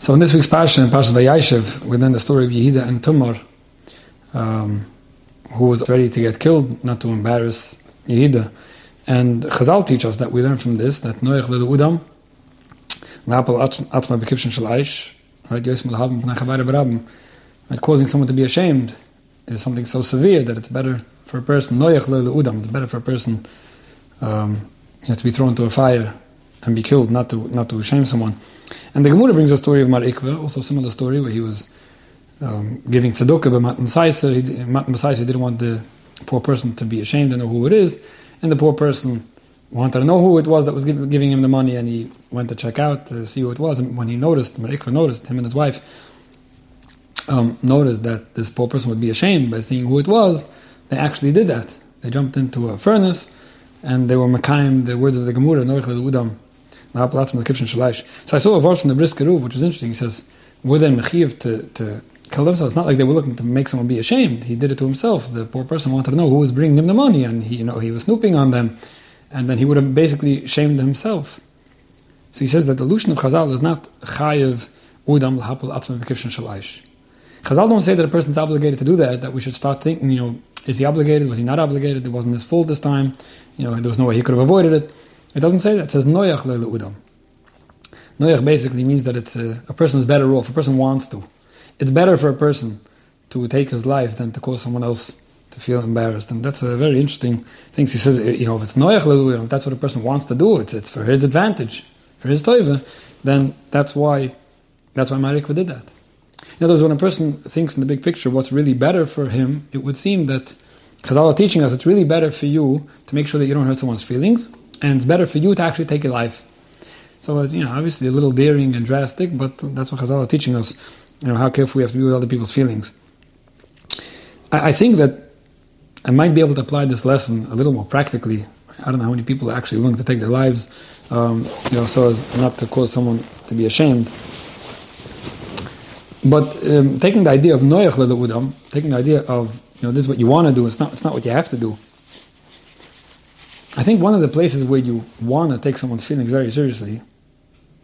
So in this week's Parsha, in Parsha Vayashiv, we learn the story of Yehida and Tumar, um, who was ready to get killed, not to embarrass Yehida. And Chazal teach us that we learn from this that Noach Lilu Udam, Lapal Atzma Bekipshin Shal Aish, right, Yosem Lahabim Pnachavare Barabim, right, causing someone to be ashamed is something so severe that it's better for a person, Noach Lilu Udam, it's better for a person um, you know, to be thrown into a fire and be killed, not to not to shame someone. And the Gemara brings a story of Mar Ikva, also a similar story where he was um, giving tzedukah by Matan Saiser. Matan Saiser didn't want the poor person to be ashamed and know who it is, and the poor person wanted to know who it was that was giving, giving him the money, and he went to check out to see who it was. And when he noticed, Mar Ikva noticed, him and his wife um, noticed that this poor person would be ashamed by seeing who it was, they actually did that. They jumped into a furnace and they were Mekayim, the words of the Gemara, Noach Udam, so I saw a verse from the Brisker Ruv, which was interesting. He says, were they mechiv to, to kill themselves? It's not like they were looking to make someone be ashamed. He did it to himself. The poor person wanted to know who was bringing him the money, and he, you know, he was snooping on them, and then he would have basically shamed himself. So he says that the illusion of Chazal is not chayiv udam l'hapel atzma b'kivshin. Chazal don't say that a person's obligated to do that, that we should start thinking, you know, is he obligated? Was he not obligated? It wasn't his fault this time. You know, there was no way he could have avoided it. It doesn't say that. It says noyach leile udam. Noyach basically means that it's uh, a, a person better off. If a person wants to. It's better for a person to take his life than to cause someone else to feel embarrassed. And that's a very interesting thing. He says, you know, if it's noyach leile if that's what a person wants to do, it's, it's for his advantage, for his toiva, then that's why that's why Mar Ikva did that. In other words, when a person thinks in the big picture what's really better for him, it would seem that Chazal are teaching us it's really better for you to make sure that you don't hurt someone's feelings and it's better for you to actually take a life. So it's, you know, obviously a little daring and drastic, but that's what Chazal are teaching us, you know, how careful we have to be with other people's feelings. I, I think that I might be able to apply this lesson a little more practically. I don't know how many people are actually willing to take their lives, um, you know, so as not to cause someone to be ashamed. But um, taking the idea of noyach udam, taking the idea of you know this is what you want to do, it's not it's not what you have to do. I think one of the places where you want to take someone's feelings very seriously,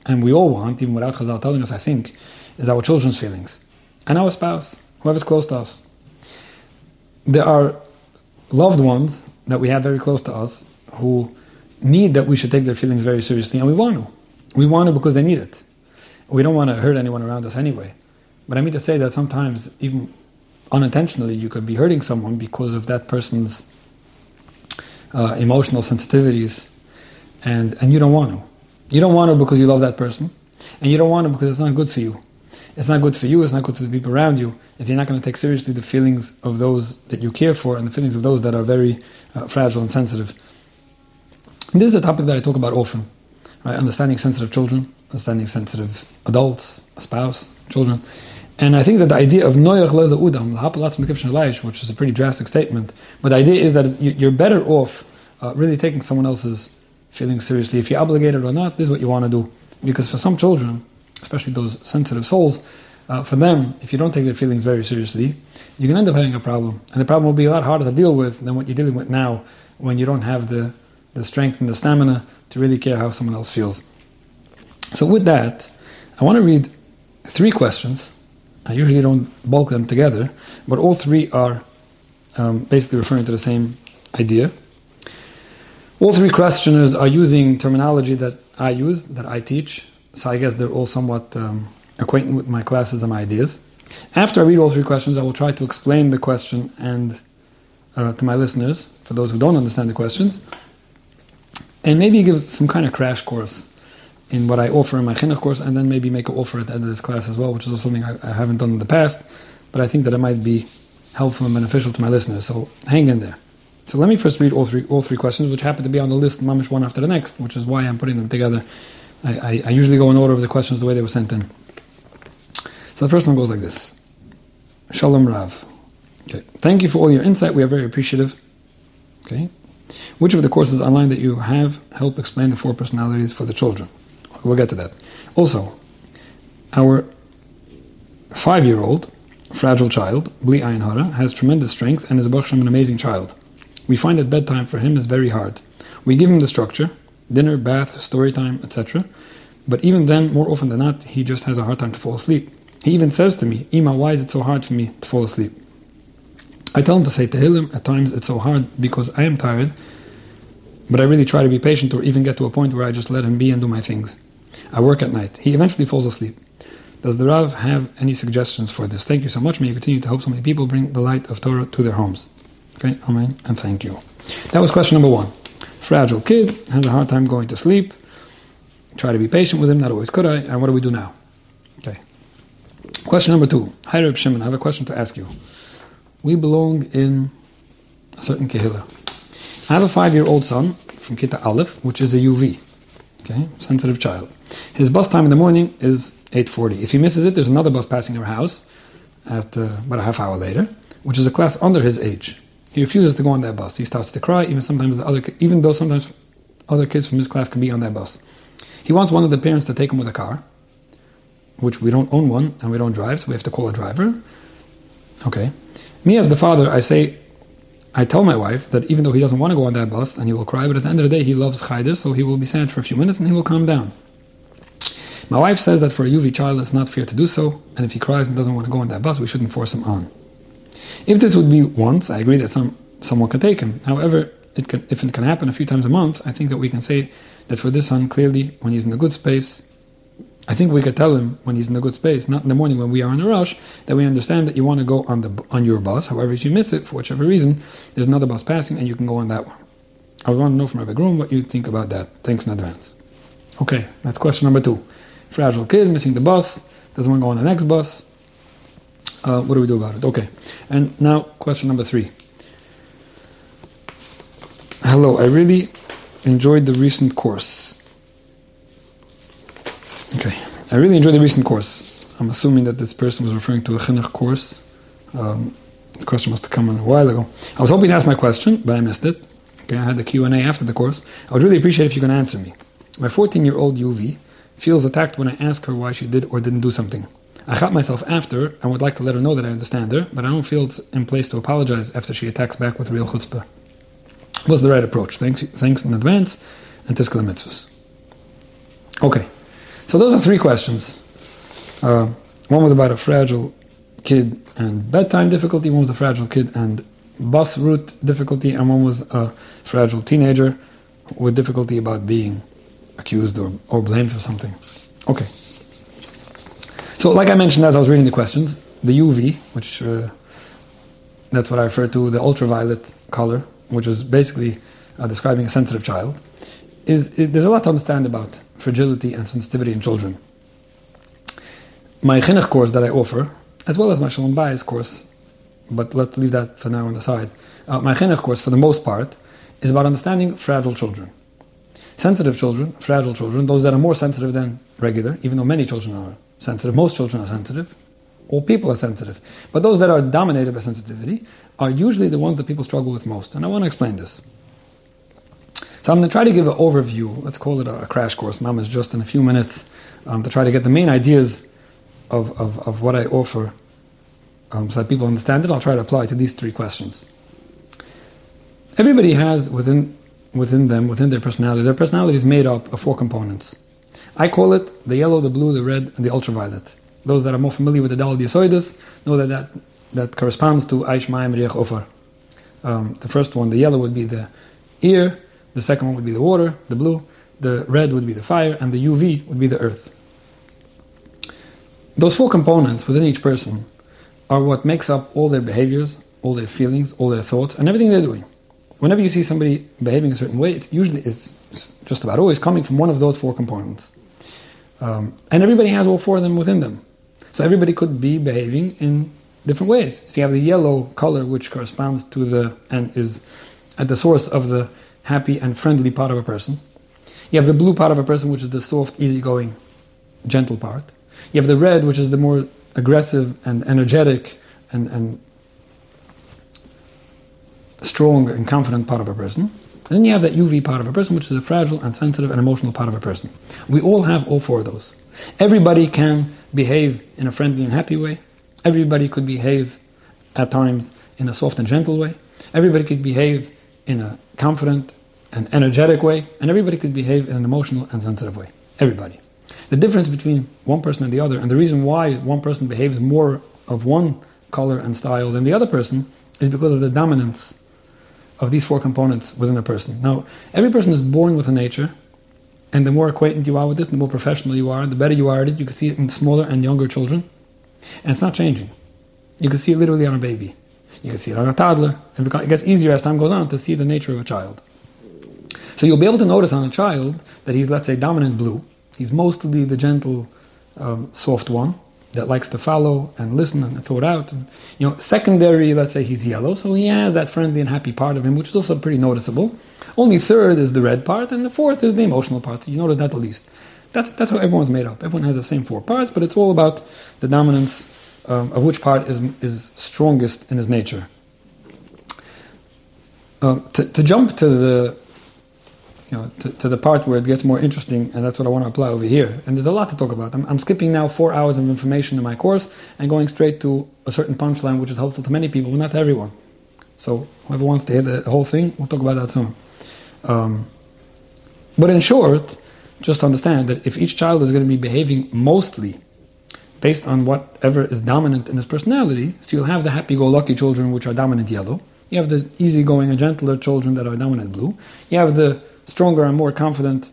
and we all want, even without Chazal telling us, I think, is our children's feelings and our spouse, whoever's close to us. There are loved ones that we have very close to us who need that we should take their feelings very seriously, and we want to. We want to because they need it. We don't want to hurt anyone around us anyway. But I mean to say that sometimes, even unintentionally, you could be hurting someone because of that person's uh, emotional sensitivities, and and you don't want to. You don't want to because you love that person, and you don't want to because it's not good for you. It's not good for you. It's not good for the people around you. If you're not going to take seriously the feelings of those that you care for and the feelings of those that are very uh, fragile and sensitive. And this is a topic that I talk about often. Right? Understanding sensitive children, understanding sensitive adults, a spouse, children. And I think that the idea of noyach leila udam, which is a pretty drastic statement, but the idea is that you're better off uh, really taking someone else's feelings seriously. If you're obligated or not, this is what you want to do. Because for some children, especially those sensitive souls, uh, for them, if you don't take their feelings very seriously, you can end up having a problem. And the problem will be a lot harder to deal with than what you're dealing with now when you don't have the, the strength and the stamina to really care how someone else feels. So, with that, I want to read three questions I usually don't bulk them together, but all three are um, basically referring to the same idea. All three questioners are using terminology that I use, that I teach, so I guess they're all somewhat um, acquainted with my classes and my ideas. After I read all three questions, I will try to explain the question and uh, to my listeners, for those who don't understand the questions, and maybe give some kind of crash course in what I offer in my chinuch course, and then maybe make an offer at the end of this class as well, which is also something I, I, haven't done in the past, but I think that it might be helpful and beneficial to my listeners. So hang in there. So let me first read all three all three questions, which happen to be on the list, mamish one after the next, which is why I'm putting them together. I, I, I usually go in order of the questions the way they were sent in. So the first one goes like this: Shalom Rav. Okay, thank you for all your insight. We are very appreciative. Okay, which of the courses online that you have help explain the four personalities for the children? We'll get to that. Also, our five year old, fragile child, Bli Ayin has tremendous strength and is a Baksham, an amazing child. We find that bedtime for him is very hard. We give him the structure dinner, bath, story time, etc. But even then, more often than not, he just has a hard time to fall asleep. He even says to me, Ima, why is it so hard for me to fall asleep? I tell him to say Tehillim, at times it's so hard because I am tired, but I really try to be patient or even get to a point where I just let him be and do my things. I work at night. He eventually falls asleep. Does the Rav have any suggestions for this? Thank you so much. May you continue to help so many people bring the light of Torah to their homes. Okay, Amen, and thank you. That was question number one. Fragile kid, has a hard time going to sleep. Try to be patient with him, not always could I. And what do we do now? Okay. Question number two. Hi, Reb Shimon, I have a question to ask you. We belong in a certain kehillah. I have a five-year-old son from Kita Aleph, which is a UV, okay, sensitive child. His bus time in the morning is 8.40. If he misses it, there's another bus passing our house at uh, about a half hour later, which is a class under his age. He refuses to go on that bus. He starts to cry, even sometimes the other, even though sometimes other kids from his class can be on that bus. He wants one of the parents to take him with a car, which we don't own one and we don't drive, so we have to call a driver. Okay. Me as the father, I say, I tell my wife that even though he doesn't want to go on that bus and he will cry, but at the end of the day he loves Chayder, so he will be sad for a few minutes and he will calm down. My wife says that for a UV child it's not fair to do so, and if he cries and doesn't want to go on that bus, we shouldn't force him on. If this would be once, I agree that some someone can take him. However, it can, if it can happen a few times a month, I think that we can say that for this son, clearly, when he's in a good space, I think we could tell him when he's in a good space, not in the morning when we are in a rush, that we understand that you want to go on the on your bus. However, if you miss it for whichever reason, there's another bus passing and you can go on that one. I want to know from Rabbi Groom what you think about that. Thanks in advance. Okay, that's question number two. Fragile kid missing the bus, doesn't want to go on the next bus. Uh, what do we do about it? Okay, and now question number three. Hello, I really enjoyed the recent course. Okay, I really enjoyed the recent course. I'm assuming that this person was referring to a chinuch course. Um, this question must have come in a while ago. I was hoping to ask my question, but I missed it. Okay, I had the Q and A after the course. I would really appreciate if you can answer me. My 14-year-old UV feels attacked when I ask her why she did or didn't do something. I cut myself after and would like to let her know that I understand her, but I don't feel it's in place to apologize after she attacks back with real chutzpah. What's the right approach? Thanks, thanks in advance, and tiskala mitzvahs. Okay, so those are three questions. Uh, one was about a fragile kid and bedtime difficulty, one was a fragile kid and bus route difficulty, and one was a fragile teenager with difficulty about being accused or, or blamed for something. Okay. So, like I mentioned as I was reading the questions, the UV, which uh, that's what I refer to, the ultraviolet color, which is basically uh, describing a sensitive child, is it, there's a lot to understand about fragility and sensitivity in children. My chinuch course that I offer, as well as my Shalom Bayis course, but let's leave that for now on the side. Uh, my chinuch course, for the most part, is about understanding fragile children. Sensitive children, fragile children, those that are more sensitive than regular, even though many children are sensitive, most children are sensitive, all people are sensitive. But those that are dominated by sensitivity are usually the ones that people struggle with most. And I want to explain this. So I'm going to try to give an overview, let's call it a, crash course, mamish just in a few minutes, um, to try to get the main ideas of, of, of what I offer um, so that people understand it. I'll try to apply to these three questions. Everybody has within, within them, within their personality, their personality is made up of four components. I call it the yellow, the blue, the red, and the ultraviolet. Those that are more familiar with the Dalad Yasoidus know that that, that corresponds to Aish Mayim Riach Ofer. Um, the first one, the yellow, would be the ear, the second one would be the water, the blue, the red would be the fire, and the UV would be the earth. Those four components within each person are what makes up all their behaviors, all their feelings, all their thoughts, and everything they're doing. Whenever you see somebody behaving a certain way, it usually is just about always coming from one of those four components. Um, and everybody has all four of them within them. So everybody could be behaving in different ways. So you have the yellow color, which corresponds to the and is at the source of the happy and friendly part of a person. You have the blue part of a person, which is the soft, easygoing, gentle part. You have the red, which is the more aggressive and energetic and, and strong and confident part of a person. And then you have that UV part of a person, which is a fragile and sensitive and emotional part of a person. We all have all four of those. Everybody can behave in a friendly and happy way. Everybody could behave at times in a soft and gentle way. Everybody could behave in a confident and energetic way, and everybody could behave in an emotional and sensitive way. Everybody. The difference between one person and the other, and the reason why one person behaves more of one color and style than the other person, is because of the dominance of these four components within a person. Now, every person is born with a nature, and the more acquainted you are with this, the more professional you are, the better you are at it. You can see it in smaller and younger children, and it's not changing. You can see it literally on a baby. You can see it on a toddler, and it gets easier as time goes on to see the nature of a child. So you'll be able to notice on a child that he's, let's say, dominant blue. He's mostly the gentle, um, soft one that likes to follow and listen and it out. And, you know, secondary, let's say he's yellow, so he has that friendly and happy part of him, which is also pretty noticeable. Only third is the red part, and the fourth is the emotional part. So you notice that the least. That's, that's how everyone's made up. Everyone has the same four parts, but it's all about the dominance um, of which part is, is strongest in his nature. Um, to, to jump to the you know, to, to, the part where it gets more interesting, and that's what I want to apply over here. And there's a lot to talk about. I'm, I'm, skipping now four hours of information in my course and going straight to a certain punchline, which is helpful to many people, but not to everyone. So whoever wants to hear the whole thing, we'll talk about that soon. Um, but in short, just understand that if each child is going to be behaving mostly based on whatever is dominant in his personality, so you'll have the happy-go-lucky children which are dominant yellow. You have the easygoing and gentler children that are dominant blue. You have the stronger and more confident,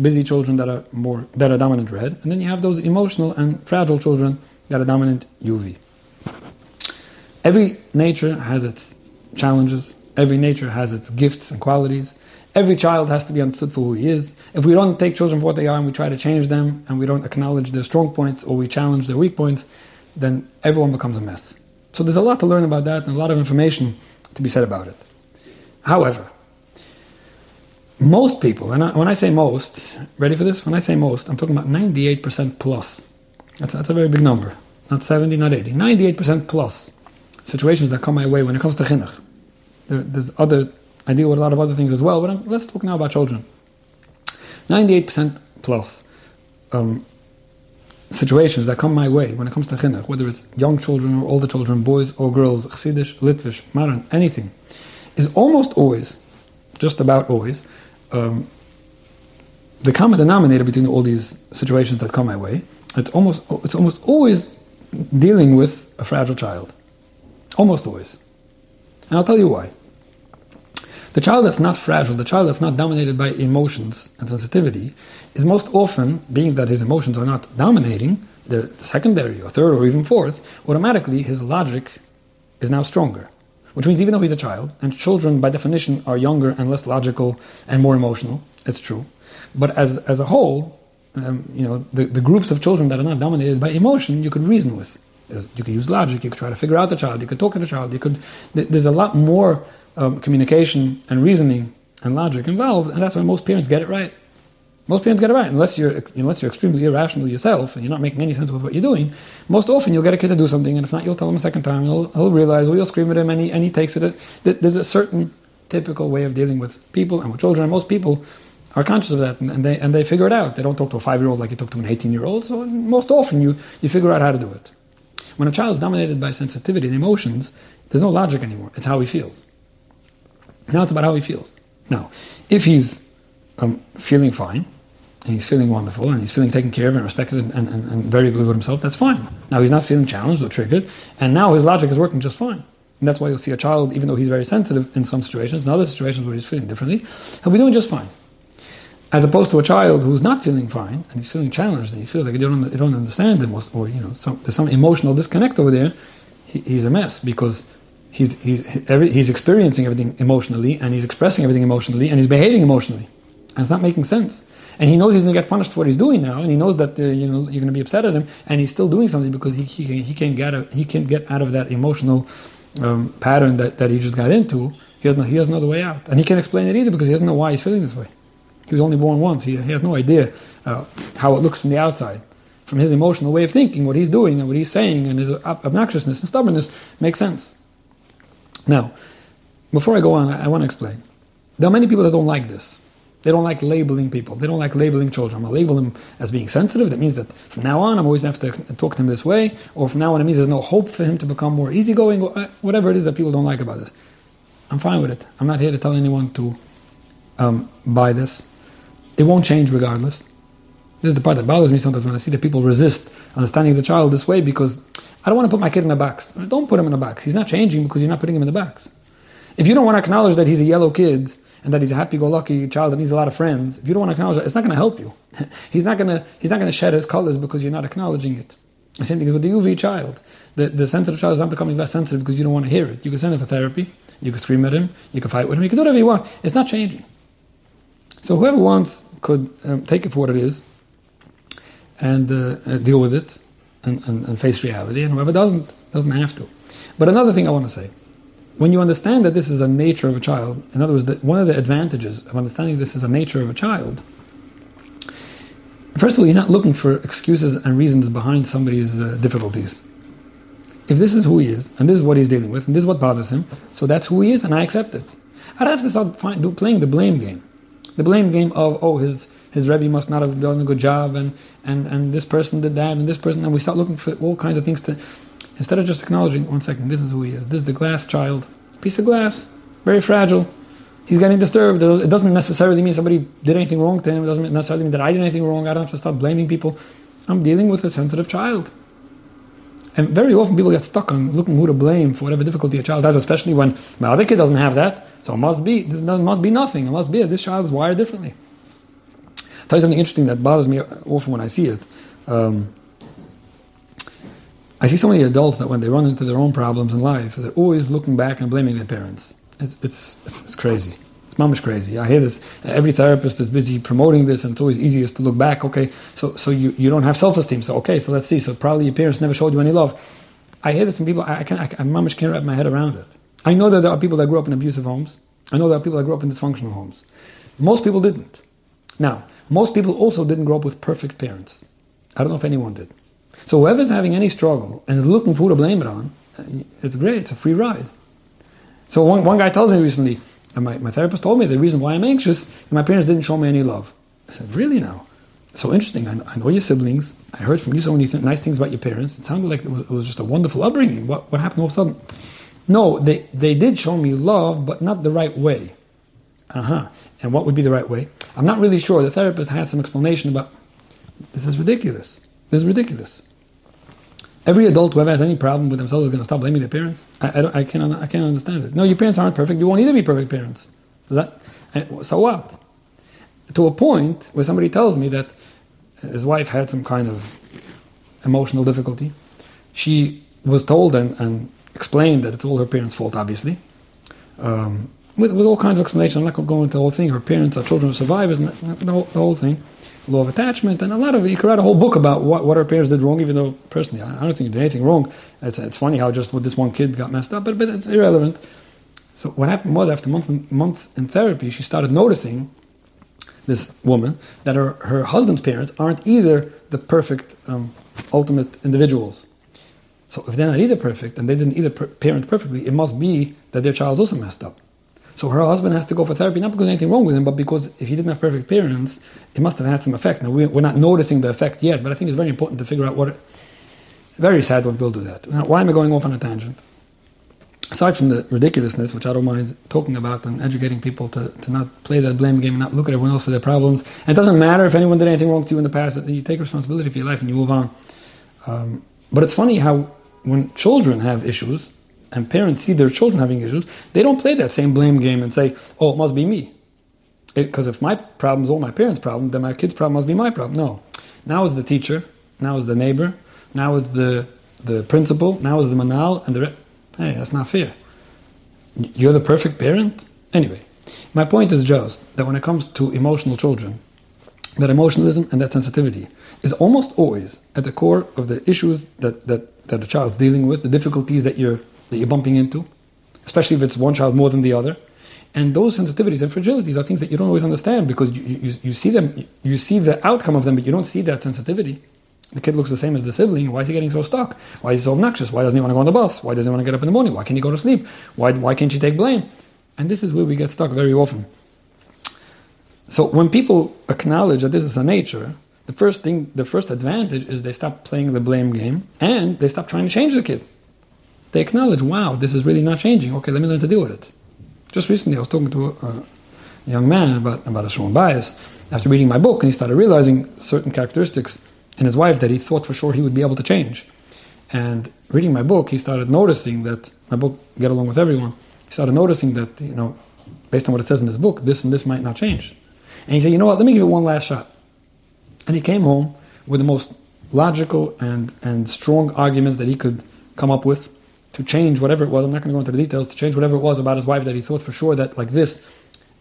busy children that are more that are dominant red, and then you have those emotional and fragile children that are dominant UV. Every nature has its challenges. Every nature has its gifts and qualities. Every child has to be understood for who he is. If we don't take children for what they are and we try to change them and we don't acknowledge their strong points or we challenge their weak points, then everyone becomes a mess. So there's a lot to learn about that and a lot of information to be said about it. However, most people, and when I say most, ready for this? When I say most, I'm talking about 98% plus. That's, that's a very big number. Not 70, not 80. 98% plus situations that come my way when it comes to chinuch. There, there's other, I deal with a lot of other things as well, but I'm, let's talk now about children. 98% plus um, situations that come my way when it comes to chinuch, whether it's young children or older children, boys or girls, chassidish, litvish, maran, anything, is almost always, just about always, um, the common denominator between all these situations that come my way, it's almost it's almost always dealing with a fragile child. Almost always. And I'll tell you why. The child that's not fragile, the child that's not dominated by emotions and sensitivity, is most often, being that his emotions are not dominating, the secondary or third or even fourth, automatically his logic is now stronger. Which means even though he's a child, and children by definition are younger and less logical and more emotional, it's true. But as, as a whole, um, you know, the, the groups of children that are not dominated by emotion, you could reason with. There's, you could use logic, you could try to figure out the child, you could talk to the child, you could, there's a lot more um, communication and reasoning and logic involved, and that's why most parents get it right. Most parents get it right, unless you're unless you're extremely irrational yourself and you're not making any sense with what you're doing. Most often, you'll get a kid to do something, and if not, you'll tell him a second time. He'll, he'll realize, or you'll scream at him, and he, and he takes it. There's a certain typical way of dealing with people and with children, and most people are conscious of that, and, they and they figure it out. They don't talk to a five year old like you talk to an eighteen year old. So most often, you you figure out how to do it. When a child is dominated by sensitivity and emotions, there's no logic anymore. It's how he feels. Now it's about how he feels. Now, if he's um, feeling fine and he's feeling wonderful and he's feeling taken care of and respected and, and, and, very good with himself, that's fine. Now he's not feeling challenged or triggered, and now his logic is working just fine. And that's why you'll see a child, even though he's very sensitive in some situations, in other situations where he's feeling differently, he'll be doing just fine. As opposed to a child who's not feeling fine and he's feeling challenged and he feels like you don't, don't understand him or, or you know some, there's some emotional disconnect over there, he, he's a mess because he's, he's, every, he's experiencing everything emotionally and he's expressing everything emotionally and he's behaving emotionally. And it's not making sense and he knows he's going to get punished for what he's doing now, and he knows that uh, you know you're going to be upset at him, and he's still doing something because he he, he can't get out, he can't get out of that emotional um, pattern that, that he just got into. He has no he has no other way out, and he can't explain it either because he doesn't know why he's feeling this way. He was only born once. He, he has no idea uh, how it looks from the outside. From his emotional way of thinking, what he's doing and what he's saying, and his obnoxiousness and stubbornness makes sense. Now, before I go on, I, I want to explain. There are many people that don't like this. They don't like labeling people. They don't like labeling children. To label them as being sensitive. That means that from now on, I'm always have to talk to him this way. Or from now on, it means there's no hope for him to become more easygoing. Or uh, whatever it is that people don't like about this. I'm fine with it. I'm not here to tell anyone to um, buy this. It won't change regardless. This is the part that bothers me sometimes when I see that people resist understanding the child this way because I don't want to put my kid in a box. Don't put him in a box. He's not changing because you're not putting him in the box. If you don't want to acknowledge that he's a yellow kid and that he's a happy-go-lucky child that needs a lot of friends, if you don't want to acknowledge that, it's not going to help you. he's not going to he's not going to shed his colors because you're not acknowledging it. The same thing with the UV child. The, the sensitive child is not becoming less sensitive because you don't want to hear it. You can send him for therapy. You can scream at him. You can fight with him. You can do whatever you want. It's not changing. So whoever wants could um, take it for what it is and uh, deal with it and, and, and, face reality, and whoever doesn't doesn't have to. But another thing I want to say, when you understand that this is a nature of a child, in other words, that one of the advantages of understanding this is a nature of a child. First of all, you're not looking for excuses and reasons behind somebody's uh, difficulties. If this is who he is, and this is what he's dealing with, and this is what bothers him, so that's who he is, and I accept it. I don't have to start find, do, playing the blame game. The blame game of, oh, his his Rebbe must not have done a good job, and, and, and this person did that, and this person, and we start looking for all kinds of things to, instead of just acknowledging, one second, this is who he is. This is the glass child, piece of glass, very fragile. He's getting disturbed. It doesn't necessarily mean somebody did anything wrong to him. It doesn't necessarily mean that I did anything wrong. I don't have to start blaming people. I'm dealing with a sensitive child. And very often people get stuck on looking who to blame for whatever difficulty a child has, especially when my other kid doesn't have that. So it must be, this must be nothing. It must be this child is wired differently tell you something interesting that bothers me often when I see it. Um, I see so many adults that when they run into their own problems in life, they're always looking back and blaming their parents. It's, it's, it's crazy. It's mamish crazy. I hear this. Every therapist is busy promoting this, and it's always easiest to look back. Okay, so so you, you don't have self esteem. So okay, so let's see. So probably your parents never showed you any love. I hear this from people. I, can't, I, I mamish can't wrap my head around it. I know that there are people that grew up in abusive homes. I know there are people that grew up in dysfunctional homes. Most people didn't. Now, most people also didn't grow up with perfect parents. I don't know if anyone did. So whoever's having any struggle and is looking for who to blame it on, it's great. It's a free ride. So one, one guy tells me recently, and my, my therapist told me the reason why I'm anxious my parents didn't show me any love. I said, really now? So interesting. I, I know your siblings. I heard from you so many th- nice things about your parents. It sounded like it was, it was, just a wonderful upbringing. What, what happened all of a sudden? No, they, they did show me love, but not the right way. Uh huh. And what would be the right way? I'm not really sure. The therapist had some explanation about this is ridiculous. This is ridiculous. Every adult who ever has any problem with themselves is going to stop blaming their parents. I, I, I, can't, I can't understand it. No, your parents aren't perfect. You won't either be perfect parents. That, eh, so what? To a point where somebody tells me that his wife had some kind of emotional difficulty. She was told and, and explained that it's all her parents' fault, obviously. Um, with, with all kinds of explanations. I'm not going to go into the whole thing. Her parents are children of survivors, and the whole, the whole thing. Law of attachment, and a lot of you could write a whole book about what, what her parents did wrong, even though personally I, don't think they did anything wrong. It's, it's funny how just with this one kid got messed up, but, but it's irrelevant. So what happened was after months and months in therapy, she started noticing this woman that her, her husband's parents aren't either the perfect um, ultimate individuals. So if they're not either perfect and they didn't either parent perfectly, it must be that their child also messed up. So her husband has to go for therapy, not because there's anything wrong with him, but because if he didn't have perfect parents, it must have had some effect. Now, we're not noticing the effect yet, but I think it's very important to figure out what. Very sad when people do that. Now, why am I going off on a tangent? Aside from the ridiculousness, which I don't mind talking about and educating people to, to not play that blame game and not look at everyone else for their problems. And it doesn't matter if anyone did anything wrong to you in the past, you take responsibility for your life and you move on. Um, but it's funny how when children have issues, and parents see their children having issues, they don't play that same blame game and say, oh, it must be me. Because if my problem is all my parents' problem, then my kid's problem must be my problem. No. Now it's the teacher, now it's the neighbor, now it's the, the principal, now it's the manal, and the re- hey, that's not fair. You're the perfect parent? Anyway, my point is just that when it comes to emotional children, that emotionalism and that sensitivity is almost always at the core of the issues that, that, that the child's dealing with, the difficulties that you're that you're bumping into, especially if it's one child more than the other. And those sensitivities and fragilities are things that you don't always understand because you, you, you see them, you see the outcome of them, but you don't see that sensitivity. The kid looks the same as the sibling. Why is he getting so stuck? Why is he so obnoxious? Why doesn't he want to go on the bus? Why doesn't he want to get up in the morning? Why can't he go to sleep? Why, why can't she take blame? And this is where we get stuck very often. So when people acknowledge that this is a nature, the first thing, the first advantage is they stop playing the blame game and they stop trying to change the kid they acknowledge, wow, this is really not changing. Okay, let me learn to deal with it. Just recently, I was talking to a, a young man about, about a shalom bayis, after reading my book and he started realizing certain characteristics in his wife that he thought for sure he would be able to change. And reading my book, he started noticing that my book, Get Along with Everyone, he started noticing that, you know, based on what it says in this book, this and this might not change. And he said, you know what, let me give it one last shot. And he came home with the most logical and, and strong arguments that he could come up with to change whatever it was. I'm not going to go into the details, to change whatever it was about his wife that he thought for sure that, like this,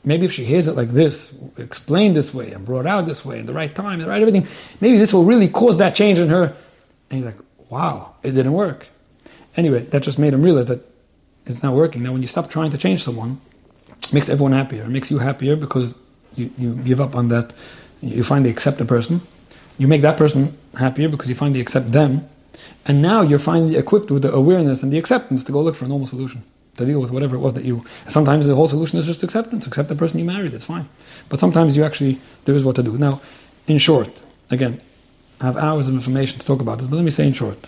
maybe if she hears it like this, explained this way and brought out this way in the right time, the right everything, maybe this will really cause that change in her. And he's like, wow, it didn't work. Anyway, that just made him realize that it's not working. Now, when you stop trying to change someone, it makes everyone happier. It makes you happier because you, you give up on that. You finally accept the person. You make that person happier because you finally accept them. And now you're finally equipped with the awareness and the acceptance to go look for a normal solution to deal with whatever it was that you. Sometimes the whole solution is just acceptance. Accept the person you married. It's fine. But sometimes you actually there is what to do. Now, in short, again, I have hours of information to talk about this, but let me say in short,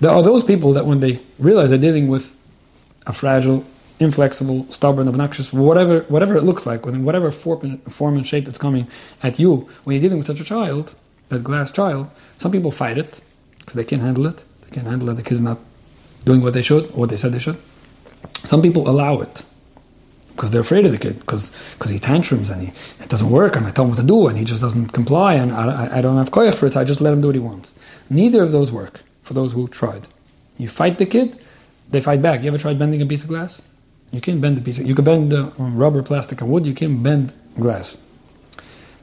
there are those people that when they realize they're dealing with a fragile, inflexible, stubborn, obnoxious, whatever whatever it looks like, whatever form, form and shape it's coming at you, when you're dealing with such a child, that glass child, some people fight it because they can't handle it. They can't handle it. The kid's not doing what they should or what they said they should. Some people allow it because they're afraid of the kid because because he tantrums and he, it doesn't work and I tell him what to do and he just doesn't comply and I, I don't have koyach for it so I just let him do what he wants. Neither of those work for those who tried. You fight the kid, they fight back. You ever tried bending a piece of glass? You can't bend a piece of, you can bend uh, rubber, plastic and wood, you can't bend glass.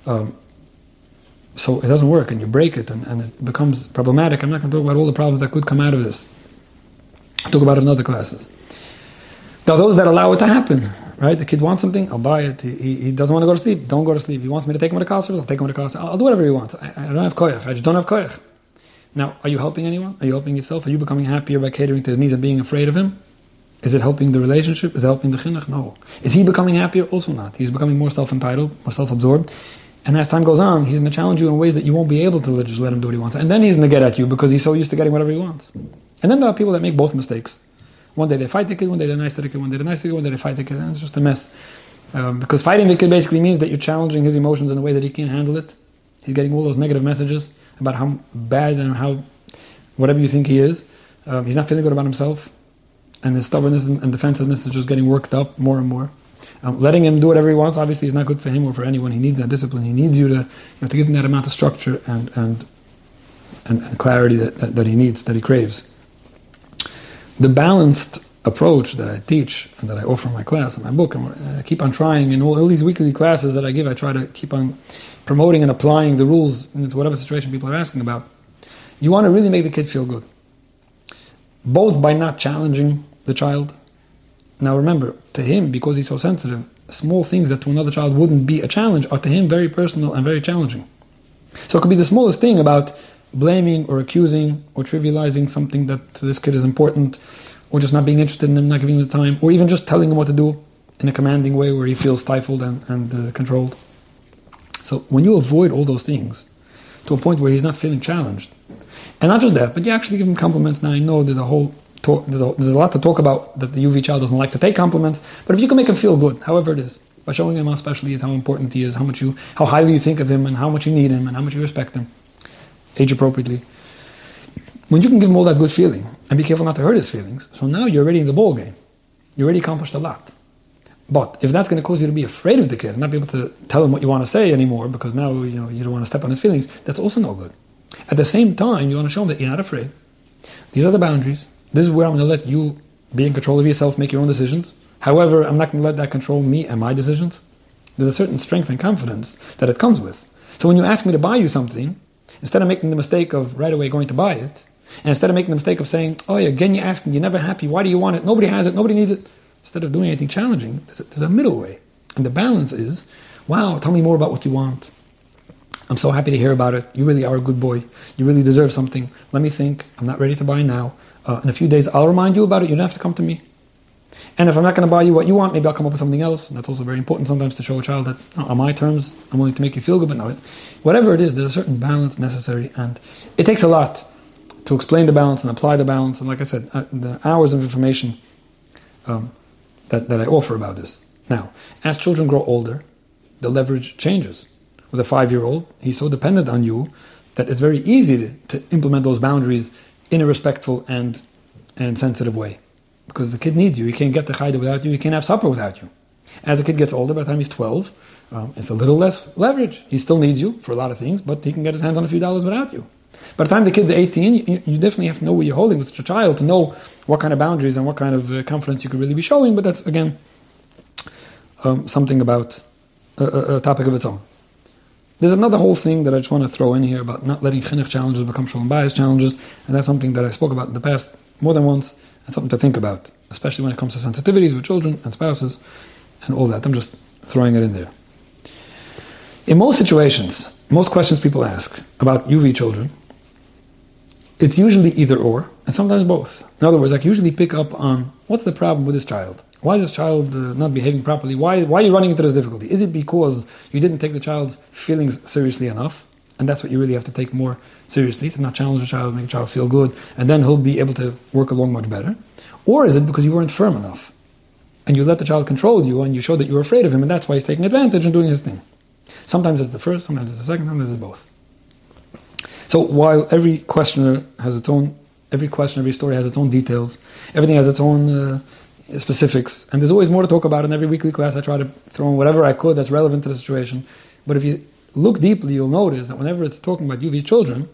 Um, so it doesn't work and you break it and, and it becomes problematic. I'm not going to talk about all the problems that could come out of this. I'll talk about it in other classes. Now, those that allow it to happen, right? The kid wants something, I'll buy it. He, he doesn't want to go to sleep, don't go to sleep. He wants me to take him to Kassar, I'll take him to Kassar. I'll, I'll do whatever he wants. I, I, don't have koyach. I just don't have koyach. Now, are you helping anyone? Are you helping yourself? Are you becoming happier by catering to his needs and being afraid of him? Is it helping the relationship? Is it helping the chinuch? No. Is he becoming happier? Also not. He's becoming more self-entitled, more self-absorbed. And as time goes on, he's going to challenge you in ways that you won't be able to just let him do what he wants. And then he's going to get at you because he's so used to getting whatever he wants. And then there are people that make both mistakes. One day they fight the kid, one day they're nice to the kid, one day they're nice to the kid, one day they fight the kid, and it's just a mess. Um, because fighting the kid basically means that you're challenging his emotions in a way that he can't handle it. He's getting all those negative messages about how bad and how whatever you think he is. Um, he's not feeling good about himself, and his stubbornness and defensiveness is just getting worked up more and more. Um, letting him do whatever he wants obviously is not good for him or for anyone. He needs that discipline. He needs you to you know, to give him that amount of structure and and and, and clarity that, that, that he needs, that he craves the balanced approach that I teach and that I offer in my class and my book, and I keep on trying in all, all, these weekly classes that I give, I try to keep on promoting and applying the rules into whatever situation people are asking about. You want to really make the kid feel good, both by not challenging the child. Now remember, to him, because he's so sensitive, small things that to another child wouldn't be a challenge are to him very personal and very challenging. So it could be the smallest thing about blaming or accusing or trivializing something that this kid is important, or just not being interested in him, not giving the time, or even just telling him what to do in a commanding way where he feels stifled and, and uh, controlled. So when you avoid all those things to a point where he's not feeling challenged, and not just that, but you actually give him compliments. Now I know there's a whole talk, there's a, there's a lot to talk about that the UV child doesn't like to take compliments, but if you can make him feel good, however it is, by showing him how special he is, how important he is, how much you, how highly you think of him, and how much you need him, and how much you respect him, age appropriately. When you can give him all that good feeling and be careful not to hurt his feelings, so now you're already in the ball game. You already accomplished a lot. But if that's going to cause you to be afraid of the kid and not be able to tell him what you want to say anymore because now you know you don't want to step on his feelings, that's also no good. At the same time, you want to show him that you're not afraid. These are the boundaries. This is where I'm going to let you be in control of yourself, make your own decisions. However, I'm not going to let that control me and my decisions. There's a certain strength and confidence that it comes with. So when you ask me to buy you something, Instead of making the mistake of right away going to buy it, and instead of making the mistake of saying, oh, again you're asking, you're never happy, why do you want it? Nobody has it, nobody needs it. Instead of doing anything challenging, there's a, there's a middle way. And the balance is, wow, tell me more about what you want. I'm so happy to hear about it. You really are a good boy. You really deserve something. Let me think. I'm not ready to buy now. Uh, in a few days, I'll remind you about it. You don't have to come to me. And if I'm not going to buy you what you want, maybe I'll come up with something else. And that's also very important sometimes to show a child that on my terms, I'm willing to make you feel good, but no, whatever it is, there's a certain balance necessary. And it takes a lot to explain the balance and apply the balance. And like I said, uh, the hours of information um, that, that I offer about this. Now, as children grow older, the leverage changes. With a five year old, he's so dependent on you that it's very easy to, to implement those boundaries in a respectful and, and sensitive way. Because the kid needs you. He can't get the Chayder without you. He can't have supper without you. As the kid gets older, by the time he's 12, um, it's a little less leverage. He still needs you for a lot of things, but he can get his hands on a few dollars without you. By the time the kid's 18, you, you definitely have to know what you're holding with such a child to know what kind of boundaries and what kind of uh, confidence you could really be showing. But that's, again, um, something about a, a, topic of its own. There's another whole thing that I just want to throw in here about not letting chinuch challenges become shalom bayis challenges, and that's something that I spoke about in the past more than once, and something to think about, especially when it comes to sensitivities with children and spouses and all that. I'm just throwing it in there. In most situations, most questions people ask about UV children, it's usually either or, and sometimes both. In other words, I can usually pick up on what's the problem with this child. Why is this child uh, not behaving properly? Why, why are you running into this difficulty? Is it because you didn't take the child's feelings seriously enough? And that's what you really have to take more seriously, to not challenge the child, make the child feel good, and then he'll be able to work along much better. Or is it because you weren't firm enough? And you let the child control you, and you showed that you were afraid of him, and that's why he's taking advantage and doing his thing. Sometimes it's the first, sometimes it's the second, sometimes it's both. So while every questioner has its own, every question, every story has its own details, everything has its own uh, specifics, and there's always more to talk about in every weekly class. I try to throw in whatever I could that's relevant to the situation. But if you look deeply, you'll notice that whenever it's talking about UV children,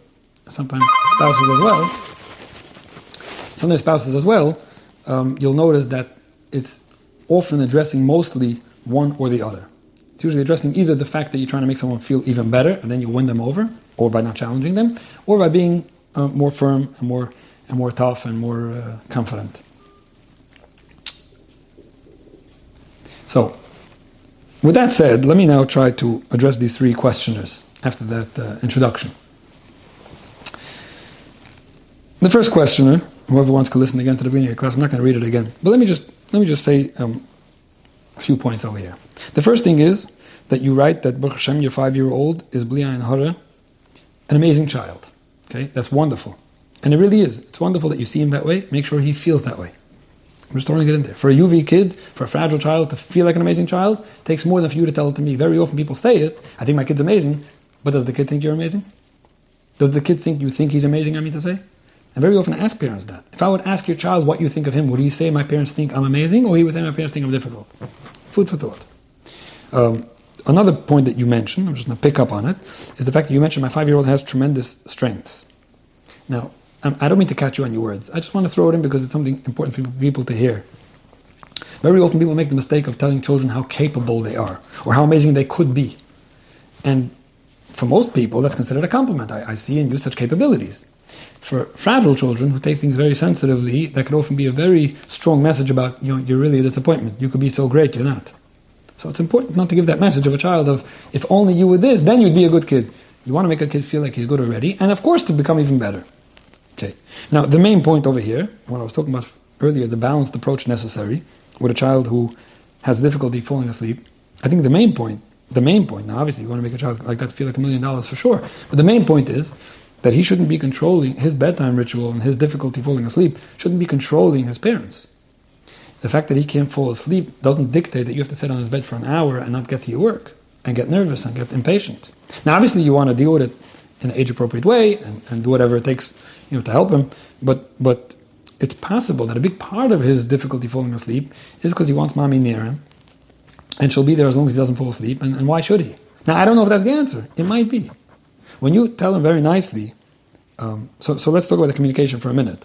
sometimes spouses as well, sometimes spouses as well, um, you'll notice that it's often addressing mostly one or the other. It's usually addressing either the fact that you're trying to make someone feel even better and then you win them over, or by not challenging them, or by being uh, more firm and more and more tough and more uh, confident. So, with that said, let me now try to address these three questioners after that uh, introduction. The first questioner, whoever wants to listen again to the beginning of the class, I'm not going to read it again, but let me just let me just say um, a few points over here. The first thing is that you write that Baruch Hashem, your five-year-old, is Bli Ayin Hara, an amazing child. Okay, that's wonderful, and it really is. It's wonderful that you see him that way. Make sure he feels that way. I'm just throwing it in there. For a UV kid, for a fragile child to feel like an amazing child, takes more than for you to tell it to me. Very often people say it, I think my kid's amazing, but does the kid think you're amazing? Does the kid think you think he's amazing, I mean to say? And very often I ask parents that. If I would ask your child what you think of him, would he say my parents think I'm amazing, or he would say my parents think I'm difficult? Food for thought. Um, another point that you mentioned, I'm just going to pick up on it, is the fact that you mentioned my five-year-old has tremendous strengths. Now, I don't mean to catch you on your words. I just want to throw it in because it's something important for people to hear. Very often people make the mistake of telling children how capable they are or how amazing they could be. And for most people, that's considered a compliment. I, I see in you such capabilities. For fragile children who take things very sensitively, that could often be a very strong message about, you know, you're really a disappointment. You could be so great, you're not. So it's important not to give that message of a child of, if only you were this, then you'd be a good kid. You want to make a kid feel like he's good already, and of course to become even better. Okay. Now, the main point over here, what I was talking about earlier, the balanced approach necessary with a child who has difficulty falling asleep. I think the main point, the main point, now obviously you want to make a child like that feel like a million dollars for sure, but the main point is that he shouldn't be controlling his bedtime ritual and his difficulty falling asleep, shouldn't be controlling his parents. The fact that he can't fall asleep doesn't dictate that you have to sit on his bed for an hour and not get to your work and get nervous and get impatient. Now, obviously, you want to deal with it in an age appropriate way and, and do whatever it takes you know, to help him. But but it's possible that a big part of his difficulty falling asleep is because he wants mommy near him, and she'll be there as long as he doesn't fall asleep. And, and why should he? Now I don't know if that's the answer. It might be. When you tell him very nicely, um, so so let's talk about the communication for a minute.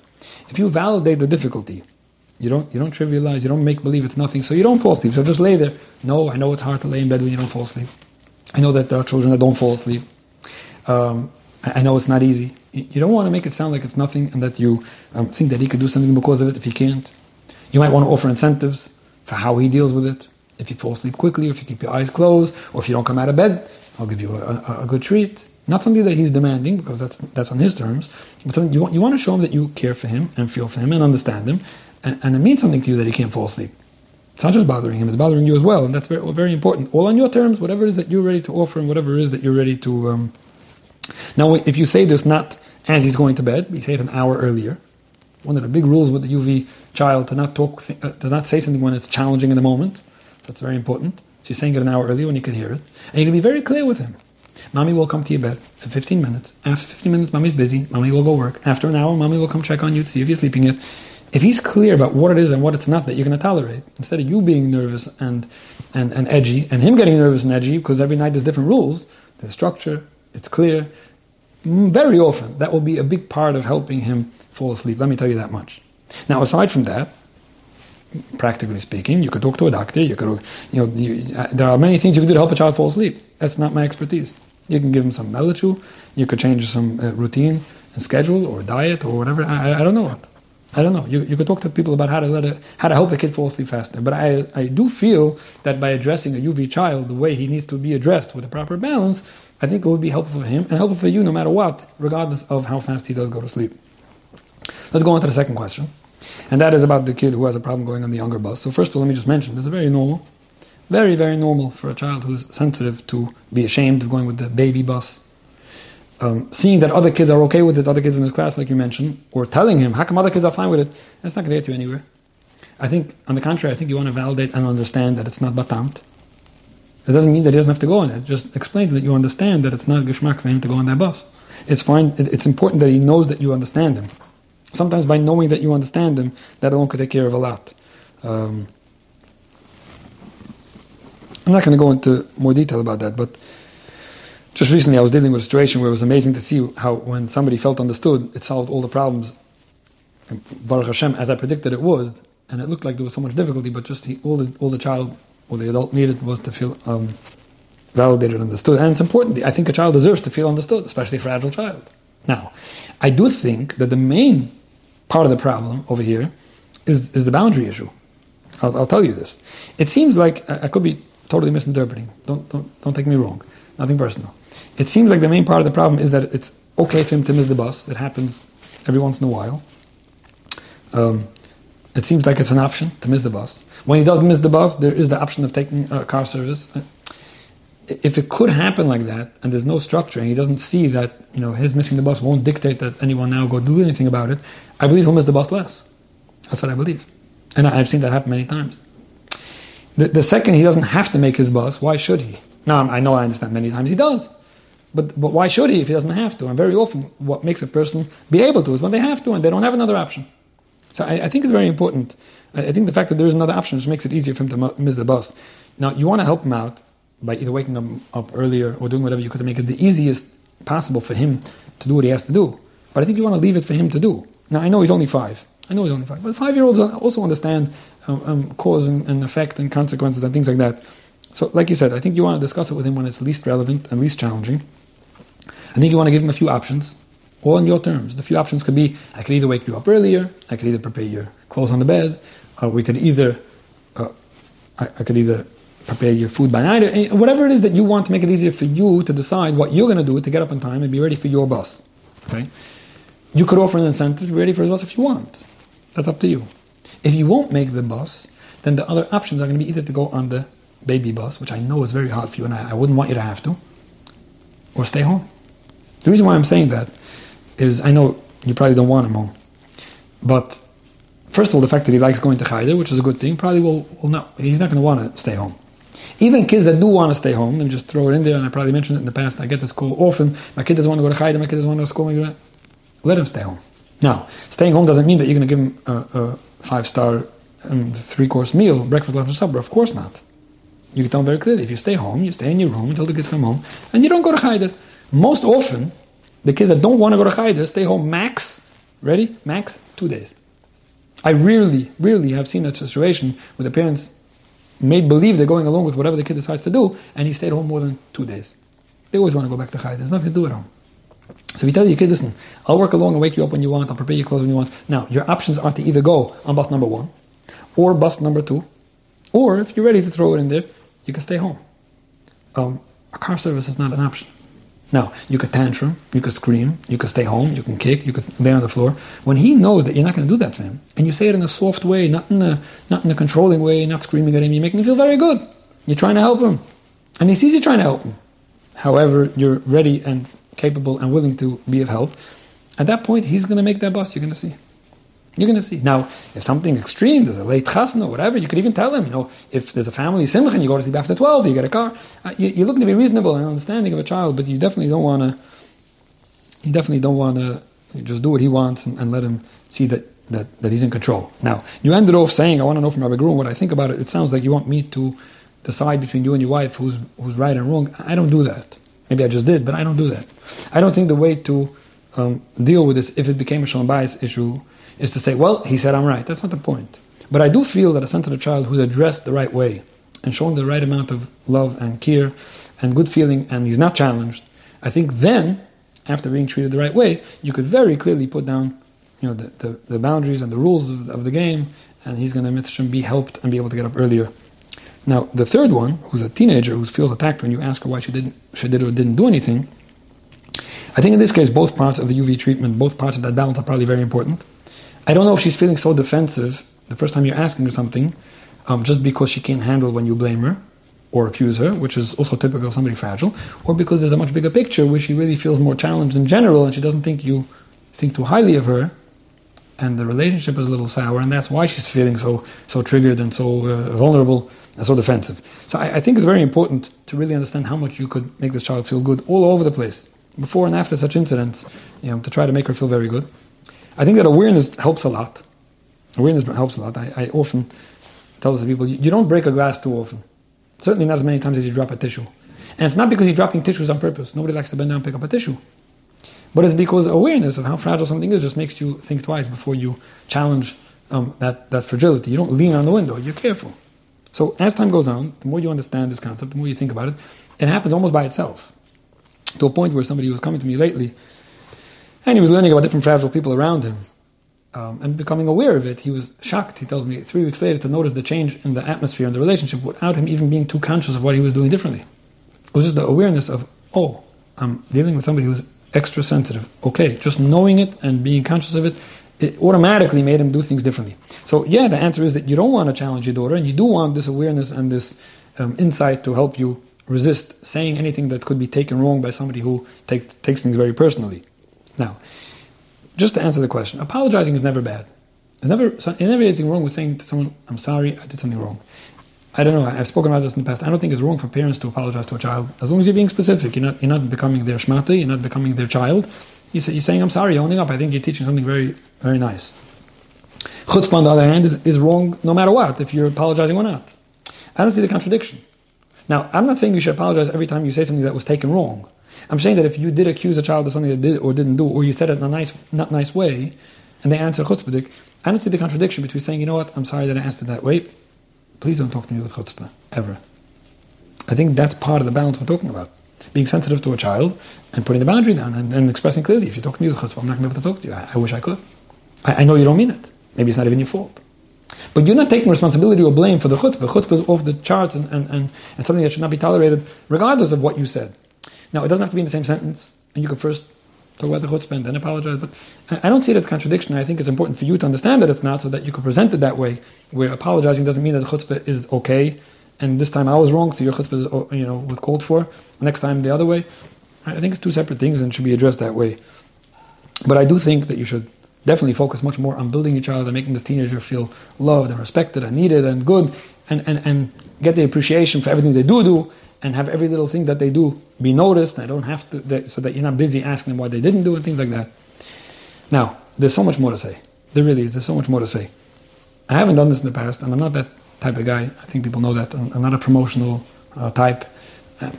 If you validate the difficulty, you don't you don't trivialize, you don't make believe it's nothing, so you don't fall asleep. So just lay there. No, I know it's hard to lay in bed when you don't fall asleep. I know that there are children that don't fall asleep. Um, I know it's not easy. You don't want to make it sound like it's nothing and that you um, think that he could do something because of it if he can't. You might want to offer incentives for how he deals with it. If you fall asleep quickly, or if you keep your eyes closed, or if you don't come out of bed, I'll give you a, a, a good treat. Not something that he's demanding because that's that's on his terms, but something you want, you want to show him that you care for him and feel for him and understand him, and, and it means something to you that he can't fall asleep. It's not just bothering him; it's bothering you as well, and that's very very important. All on your terms, whatever it is that you're ready to offer, and whatever it is that you're ready to um, now, if you say this not as he's going to bed, you say it an hour earlier. One of the big rules with the UV child to not talk, uh, to not say something when it's challenging in the moment. That's very important. You're saying it an hour earlier when you can hear it, and you can be very clear with him. Mommy will come to your bed for 15 minutes. After 15 minutes, mommy's busy. Mommy will go work. After an hour, mommy will come check on you to see if you're sleeping yet. If he's clear about what it is and what it's not that you're going to tolerate, instead of you being nervous and, and, and edgy, and him getting nervous and edgy, because every night there's different rules, there's structure, it's clear, mm, very often that will be a big part of helping him fall asleep. Let me tell you that much. Now, aside from that, practically speaking, you could talk to a doctor. You could, you know, you, uh, there are many things you can do to help a child fall asleep. That's not my expertise. You can give him some melachu. You could change some uh, routine and schedule or diet or whatever. I, I don't know what. I don't know. You, you could talk to people about how to let a, how to help a kid fall asleep faster. But I, I do feel that by addressing a UV child the way he needs to be addressed with a proper balance, I think it would be helpful for him and helpful for you no matter what, regardless of how fast he does go to sleep. Let's go on to the second question. And that is about the kid who has a problem going on the younger bus. So first of all, let me just mention, this is very normal. Very, very normal for a child who's sensitive to be ashamed of going with the baby bus um, seeing that other kids are okay with it, other kids in his class, like you mentioned, or telling him, how come other kids are fine with it, that's not going to get you anywhere. I think, on the contrary, I think you want to validate and understand that it's not batamt. It doesn't mean that he doesn't have to go on it. Just explain that you understand that it's not geschmack for him to go on that bus. It's fine. It's important that he knows that you understand him. Sometimes by knowing that you understand him, that alone could take care of a lot. Um, I'm not going to go into more detail about that, but just recently, I was dealing with a situation where it was amazing to see how when somebody felt understood, it solved all the problems. Baruch Hashem, as I predicted it would, and it looked like there was so much difficulty, but just he, all the all the child or the adult needed was to feel um, validated, understood, and it's important. I think a child deserves to feel understood, especially a fragile child. Now, I do think that the main part of the problem over here is is the boundary issue. I'll, I'll tell you this. It seems like I, I could be totally misinterpreting. Don't don't don't take me wrong. Nothing personal. It seems like the main part of the problem is that it's okay for him to miss the bus. It happens every once in a while. Um, it seems like it's an option to miss the bus. When he does miss the bus, there is the option of taking a car service. If it could happen like that, and there's no structure, and he doesn't see that you know his missing the bus won't dictate that anyone now go do anything about it, I believe he'll miss the bus less. That's what I believe, and I've seen that happen many times. The, the second he doesn't have to make his bus, why should he? Now I know I understand many times he does. But, but why should he if he doesn't have to? And very often, what makes a person be able to is when they have to and they don't have another option. So I, I think it's very important. I, think the fact that there is another option just makes it easier for him to miss the bus. Now, you want to help him out by either waking him up earlier or doing whatever you could to make it the easiest possible for him to do what he has to do. But I think you want to leave it for him to do. Now, I know he's only five. I know he's only five. But five year olds also understand um, um, cause and, and effect and consequences and things like that. So, like you said, I think you want to discuss it with him when it's least relevant and least challenging. I think you want to give him a few options, all on your terms. The few options could be I could either wake you up earlier, I could either prepare your clothes on the bed, or we could either, uh, I, I, could either prepare your food by night, or whatever it is that you want to make it easier for you to decide what you're going to do to get up in time and be ready for your bus. Okay? You could offer an incentive to be ready for the bus if you want. That's up to you. If you won't make the bus, then the other options are going to be either to go on the baby bus, which I know is very hard for you and I, I wouldn't want you to have to, or stay home. The reason why I'm saying that is I know you probably don't want him home. But first of all, the fact that he likes going to Chayder, which is a good thing, probably will, will not, he's not going to want to stay home. Even kids that do want to stay home, let me just throw it in there, and I probably mentioned it in the past, I get this call often, my kid doesn't want to go to Chayder, my kid doesn't want to go to school, let him stay home. Now, staying home doesn't mean that you're going to give him a, a five-star um, three-course meal, breakfast, lunch, and supper. Of course not. You can tell him very clearly, if you stay home, you stay in your room until the kids come home, and you don't go to Chayder. Most often, the kids that don't want to go to Chayder stay home max, ready? Max, two days. I rarely, rarely have seen a situation where the parents made believe they're going along with whatever the kid decides to do, and he stayed home more than two days. They always want to go back to Chayder. There's nothing to do at home. So you tell your kid, listen, I'll work along and wake you up when you want, I'll prepare your clothes when you want. Now, your options are to either go on bus number one, or bus number two, or if you're ready to throw it in there, you can stay home. Um, a car service is not an option. Now, you could tantrum, you could scream, you could stay home, you can kick, you could lay on the floor. When he knows that you're not going to do that for him, and you say it in a soft way, not in a, not in a controlling way, not screaming at him, you're making him feel very good. You're trying to help him. And he sees you trying to help him. However, you're ready and capable and willing to be of help. At that point, he's going to make that bus, you're going to see. You're going to see. Now, if something extreme, there's a late chasna or whatever, you could even tell them, you know, if there's a family simcha and you go to sleep after 12, you get a car. Uh, you, you're looking to be reasonable and understanding of a child, but you definitely don't want to, you definitely don't want to just do what he wants and, and let him see that, that, that he's in control. Now, you ended off saying, I want to know from Rabbi Gruen what I think about it. It sounds like you want me to decide between you and your wife who's, who's right and wrong. I don't do that. Maybe I just did, but I don't do that. I don't think the way to um, deal with this, if it became a shalom bayis issue, is to say, well, he said I'm right. That's not the point. But I do feel that a sensitive child who's addressed the right way and shown the right amount of love and care and good feeling and he's not challenged, I think then, after being treated the right way, you could very clearly put down you know, the, the, the boundaries and the rules of, of the game and he's going to be helped and be able to get up earlier. Now, the third one, who's a teenager who feels attacked when you ask her why she didn't, she did or didn't do anything, I think in this case, both parts of the UV treatment, both parts of that balance are probably very important. I don't know if she's feeling so defensive the first time you're asking her something, um, just because she can't handle when you blame her or accuse her, which is also typical of somebody fragile, or because there's a much bigger picture where she really feels more challenged in general and she doesn't think you think too highly of her, and the relationship is a little sour, and that's why she's feeling so so triggered and so uh, vulnerable and so defensive. So I, I think it's very important to really understand how much you could make this child feel good all over the place before and after such incidents, you know, to try to make her feel very good. I think that awareness helps a lot. Awareness helps a lot. I, I often tell this to people, you, don't break a glass too often. Certainly not as many times as you drop a tissue. And it's not because you're dropping tissues on purpose. Nobody likes to bend down and pick up a tissue. But it's because awareness of how fragile something is just makes you think twice before you challenge um, that, that fragility. You don't lean on the window, you're careful. So as time goes on, the more you understand this concept, the more you think about it, it happens almost by itself. To a point where somebody was coming to me lately, and he was learning about different fragile people around him, um, and becoming aware of it, he was shocked. He tells me three weeks later to notice the change in the atmosphere and the relationship without him even being too conscious of what he was doing differently. It was just the awareness of, oh, I'm dealing with somebody who's extra sensitive. Okay, just knowing it and being conscious of it, it automatically made him do things differently. So, yeah, the answer is that you don't want to challenge your daughter, and you do want this awareness and this um, insight to help you resist saying anything that could be taken wrong by somebody who take, takes things very personally. Now, just to answer the question, apologizing is never bad. There's never, there's never anything wrong with saying to someone, I'm sorry, I did something wrong. I don't know, I've spoken about this in the past. I don't think it's wrong for parents to apologize to a child, as long as you're being specific. You're not, you're not becoming their shmata, you're not becoming their child. You're, you're saying, I'm sorry, owning up. I think you're teaching something very, very nice. Chutzpah, on the other hand, is, is wrong no matter what, if you're apologizing or not. I don't see the contradiction. Now, I'm not saying you should apologize every time you say something that was taken wrong. I'm saying that if you did accuse a child of something that did or didn't do, or you said it in a nice, not nice way, and they answer chutzpah, I don't see the contradiction between saying, you know what, I'm sorry that I answered that way. Please don't talk to me with chutzpah, ever. I think that's part of the balance we're talking about. Being sensitive to a child and putting the boundary down and, and expressing clearly, if you talk to me with chutzpah, I'm not going to be able to talk to you. I, I wish I could. I, I, know you don't mean it. Maybe it's not even your fault. But you're not taking responsibility or blame for the chutzpah. Chutzpah is off the charts and, and, and, and something that should not be tolerated, regardless of what you said. Now, it doesn't have to be in the same sentence, and you can first talk about the chutzpah and then apologize. But I don't see it as contradiction. I think it's important for you to understand that it's not, so that you can present it that way, where apologizing doesn't mean that the chutzpah is okay, and this time I was wrong, so your chutzpah is, oh, you know, was called for. Next time the other way. I think it's two separate things and should be addressed that way. But I do think that you should definitely focus much more on building your child and making this teenager feel loved and respected and needed and good and, and, and get the appreciation for everything they do do and have every little thing that they do be noticed. I don't have to, so that you're not busy asking them why they didn't do and things like that. Now, there's so much more to say. There really is. There's so much more to say. I haven't done this in the past, and I'm not that type of guy. I think people know that. I'm, not a promotional uh, type.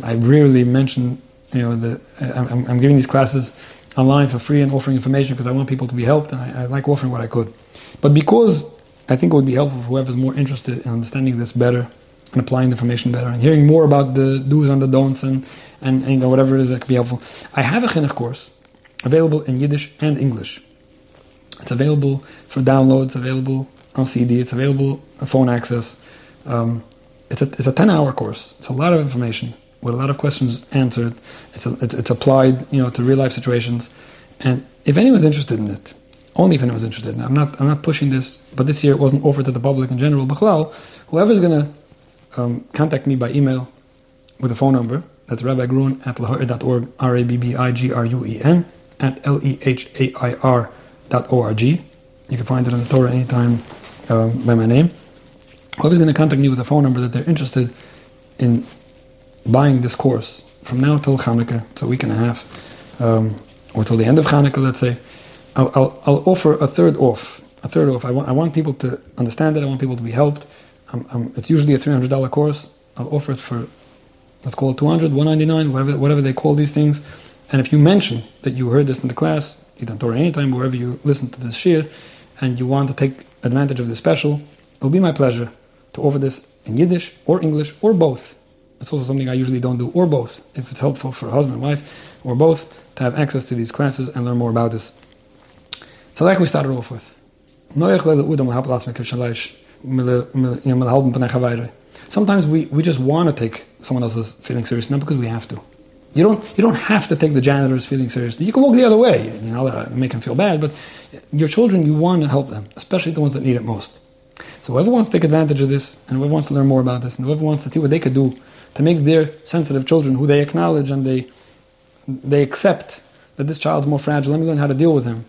I rarely mention, you know, the, I'm, I'm, giving these classes online for free and offering information because I want people to be helped, and I, I like offering what I could. But because I think it would be helpful for whoever's more interested in understanding this better and applying the information better and hearing more about the do's and the don'ts and, and, and you know, whatever it is that could be helpful. I have a chinuch course available in Yiddish and English. It's available for download, it's available on CD, it's available on phone access. Um, it's a, it's a 10 hour course. It's a lot of information with a lot of questions answered. It's, a, it's, it's applied you know, to real life situations. And if anyone's interested in it, only if anyone's interested. I'm not, I'm not pushing this, but this year it wasn't offered to the public in general. B'chlal, whoever's to um, contact me by email with a phone number. That's Rabbi Gruen at lehair.org, R-A-B-B-I-G-R-U-E-N, at L-E-H-A-I-R dot O-R-G. You can find it in the TorahAnytime um, by my name. Whoever's going to contact me with a phone number that they're interested in buying this course from now till Hanukkah, it's a week and a half, um, or till the end of Hanukkah, let's say, I'll, I'll, I'll, offer a third off. A third off. I want, I want people to understand it. I want people to be helped. I'm, I'm, it's usually a $300 course. I'll offer it for, let's call it 200 199 whatever, whatever they call these things. And if you mention that you heard this in the class, either in TorahAnytime, wherever you listen to this shiur, and you want to take advantage of this special, it will be my pleasure to offer this in Yiddish or English or both. It's also something I usually don't do, or both, if it's helpful for husband and wife, or both, to have access to these classes and learn more about this. So like we started off with. Sometimes we, we just want to take someone else's feeling serious, not because we have to. You don't, you don't have to take the janitor's feeling seriously. You can walk the other way, you know, uh, make them feel bad, but your children, you want to help them, especially the ones that need it most. So whoever wants to take advantage of this, and whoever wants to learn more about this, and whoever wants to see what they could do to make their sensitive children, who they acknowledge and they, they accept that this child is more fragile, let me learn how to deal with him.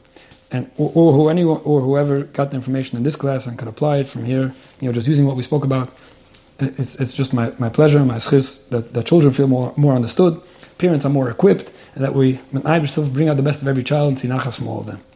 And, or, or, who anyone, or whoever got the information in this class and could apply it from here, you know, just using what we spoke about, it's, it's just my, my pleasure, my zchus, that, that children feel more, more understood, parents are more equipped, and that we, I bring out the best of every child and see nachas from all of them.